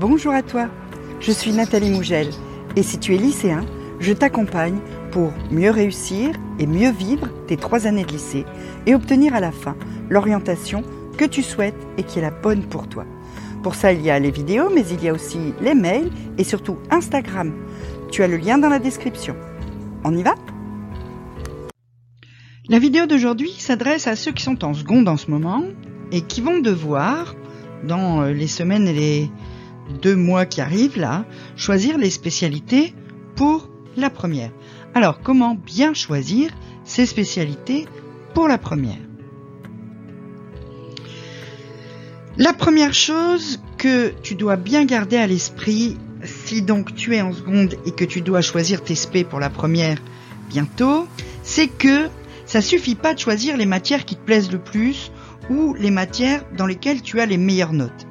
Bonjour à toi, je suis Nathalie Mougel et si tu es lycéen, je t'accompagne pour mieux réussir et mieux vivre tes trois années de lycée et obtenir à la fin l'orientation que tu souhaites et qui est la bonne pour toi. Pour ça, il y a les vidéos, mais il y a aussi les mails et surtout Instagram. Tu as le lien dans la description. On y va? La vidéo d'aujourd'hui s'adresse à ceux qui sont en seconde en ce moment et qui vont devoir, dans les semaines et les deux mois qui arrivent là, choisir les spécialités pour la première. Alors, comment bien choisir ces spécialités pour la première? La première chose que tu dois bien garder à l'esprit, si donc tu es en seconde et que tu dois choisir tes SP pour la première bientôt, c'est que ça suffit pas de choisir les matières qui te plaisent le plus ou les matières dans lesquelles tu as les meilleures notes.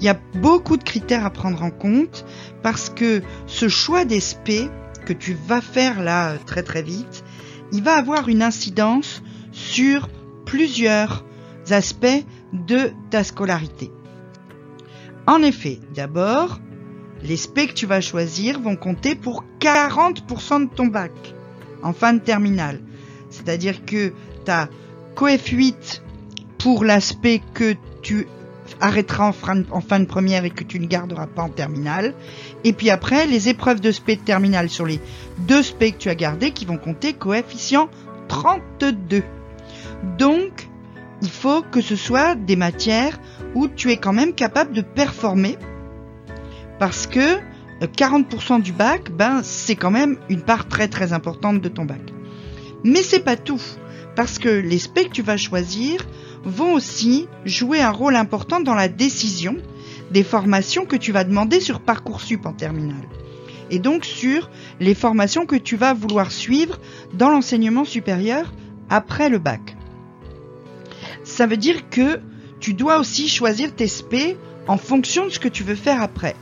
Il y a beaucoup de critères à prendre en compte parce que ce choix d'ESP que tu vas faire là très très vite, il va avoir une incidence sur plusieurs aspects de ta scolarité. En effet, d'abord, les specs que tu vas choisir vont compter pour 40% de ton bac en fin de terminale. C'est-à-dire que tu as coef 8 pour l'aspect que tu arrêteras en fin, de, première et que tu ne garderas pas en terminale. Et puis après, les épreuves de spé de terminale sur les deux spé que tu as gardés qui vont compter coefficient 32. Donc, il faut que ce soit des matières où tu es quand même capable de performer parce que 40% euh, du bac, ben, c'est quand même une part très très importante de ton bac. Mais c'est pas tout parce que les specs que tu vas choisir vont aussi jouer un rôle important dans la décision des formations que tu vas demander sur Parcoursup en terminale. Et donc sur les formations que tu vas vouloir suivre dans l'enseignement supérieur après le bac. Ça veut dire que tu dois aussi choisir tes SP en fonction de ce que tu veux faire après.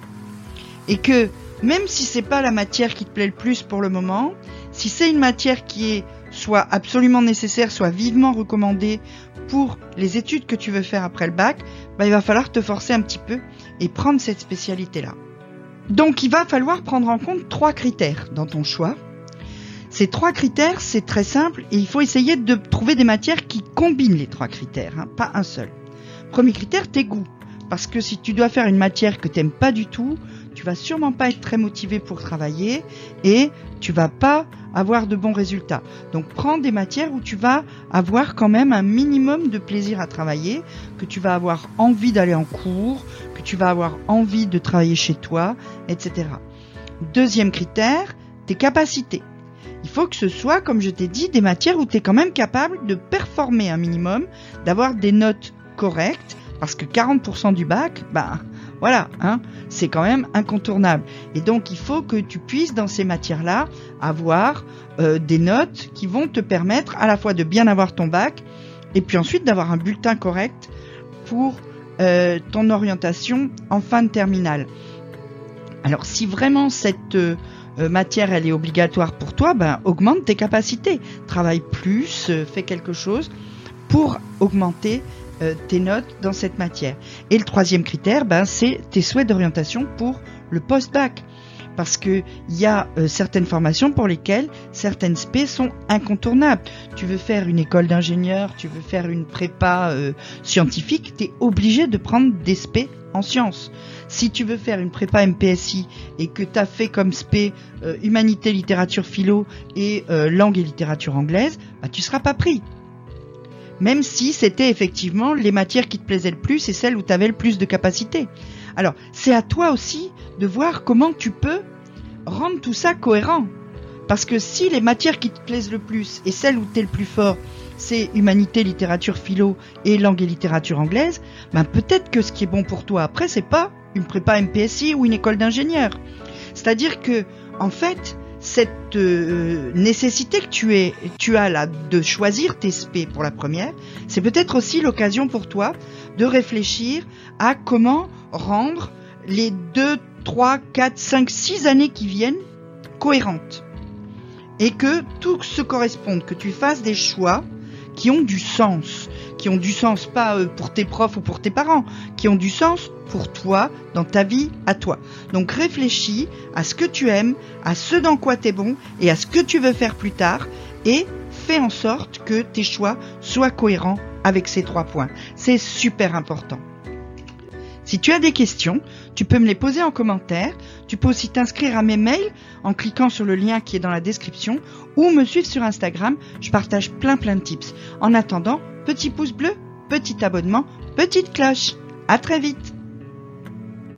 Et que même si c'est pas la matière qui te plaît le plus pour le moment, si c'est une matière qui est soit absolument nécessaire, soit vivement recommandé pour les études que tu veux faire après le bac, bah, il va falloir te forcer un petit peu et prendre cette spécialité-là. Donc il va falloir prendre en compte trois critères dans ton choix. Ces trois critères, c'est très simple et il faut essayer de trouver des matières qui combinent les trois critères, hein, pas un seul. Premier critère, tes goûts. Parce que si tu dois faire une matière que tu n'aimes pas du tout, tu vas sûrement pas être très motivé pour travailler et tu vas pas avoir de bons résultats. Donc prends des matières où tu vas avoir quand même un minimum de plaisir à travailler, que tu vas avoir envie d'aller en cours, que tu vas avoir envie de travailler chez toi, etc. Deuxième critère, tes capacités. Il faut que ce soit, comme je t'ai dit, des matières où tu es quand même capable de performer un minimum, d'avoir des notes correctes, parce que 40% du bac, bah voilà, hein, c'est quand même incontournable. Et donc il faut que tu puisses dans ces matières-là avoir euh, des notes qui vont te permettre à la fois de bien avoir ton bac et puis ensuite d'avoir un bulletin correct pour euh, ton orientation en fin de terminale. Alors si vraiment cette euh, matière elle est obligatoire pour toi, ben augmente tes capacités, travaille plus, fais quelque chose pour augmenter euh, tes notes dans cette matière. Et le troisième critère, ben, c'est tes souhaits d'orientation pour le post-bac. Parce que il y a euh, certaines formations pour lesquelles certaines spé sont incontournables. Tu veux faire une école d'ingénieur, tu veux faire une prépa euh, scientifique, tu es obligé de prendre des spé en sciences. Si tu veux faire une prépa MPSI et que tu as fait comme spé humanité, littérature, philo et langue et littérature anglaise, bah, tu seras pas pris même si c'était effectivement les matières qui te plaisaient le plus et celles où tu avais le plus de capacité. Alors, c'est à toi aussi de voir comment tu peux rendre tout ça cohérent. Parce que si les matières qui te plaisent le plus et celles où tu es le plus fort, c'est humanité, littérature, philo et langue et littérature anglaise, ben peut-être que ce qui est bon pour toi après, c'est pas une prépa MPSI ou une école d'ingénieur. C'est-à-dire que, en fait, cette euh, nécessité que tu, tu as là de choisir tes SP pour la première, c'est peut-être aussi l'occasion pour toi de réfléchir à comment rendre les 2, 3, 4, 5, 6 années qui viennent cohérentes. Et que tout se corresponde, que tu fasses des choix qui ont du sens, qui ont du sens pas euh, pour tes profs ou pour tes parents, qui ont du sens pour toi, dans ta vie, à toi. Donc réfléchis à ce que tu aimes, à ce dans quoi tu es bon et à ce que tu veux faire plus tard et fais en sorte que tes choix soient cohérents avec ces trois points. C'est super important. Si tu as des questions, tu peux me les poser en commentaire. Tu peux aussi t'inscrire à mes mails en cliquant sur le lien qui est dans la description ou me suivre sur Instagram. Je partage plein plein de tips. En attendant, petit pouce bleu, petit abonnement, petite cloche. À très vite!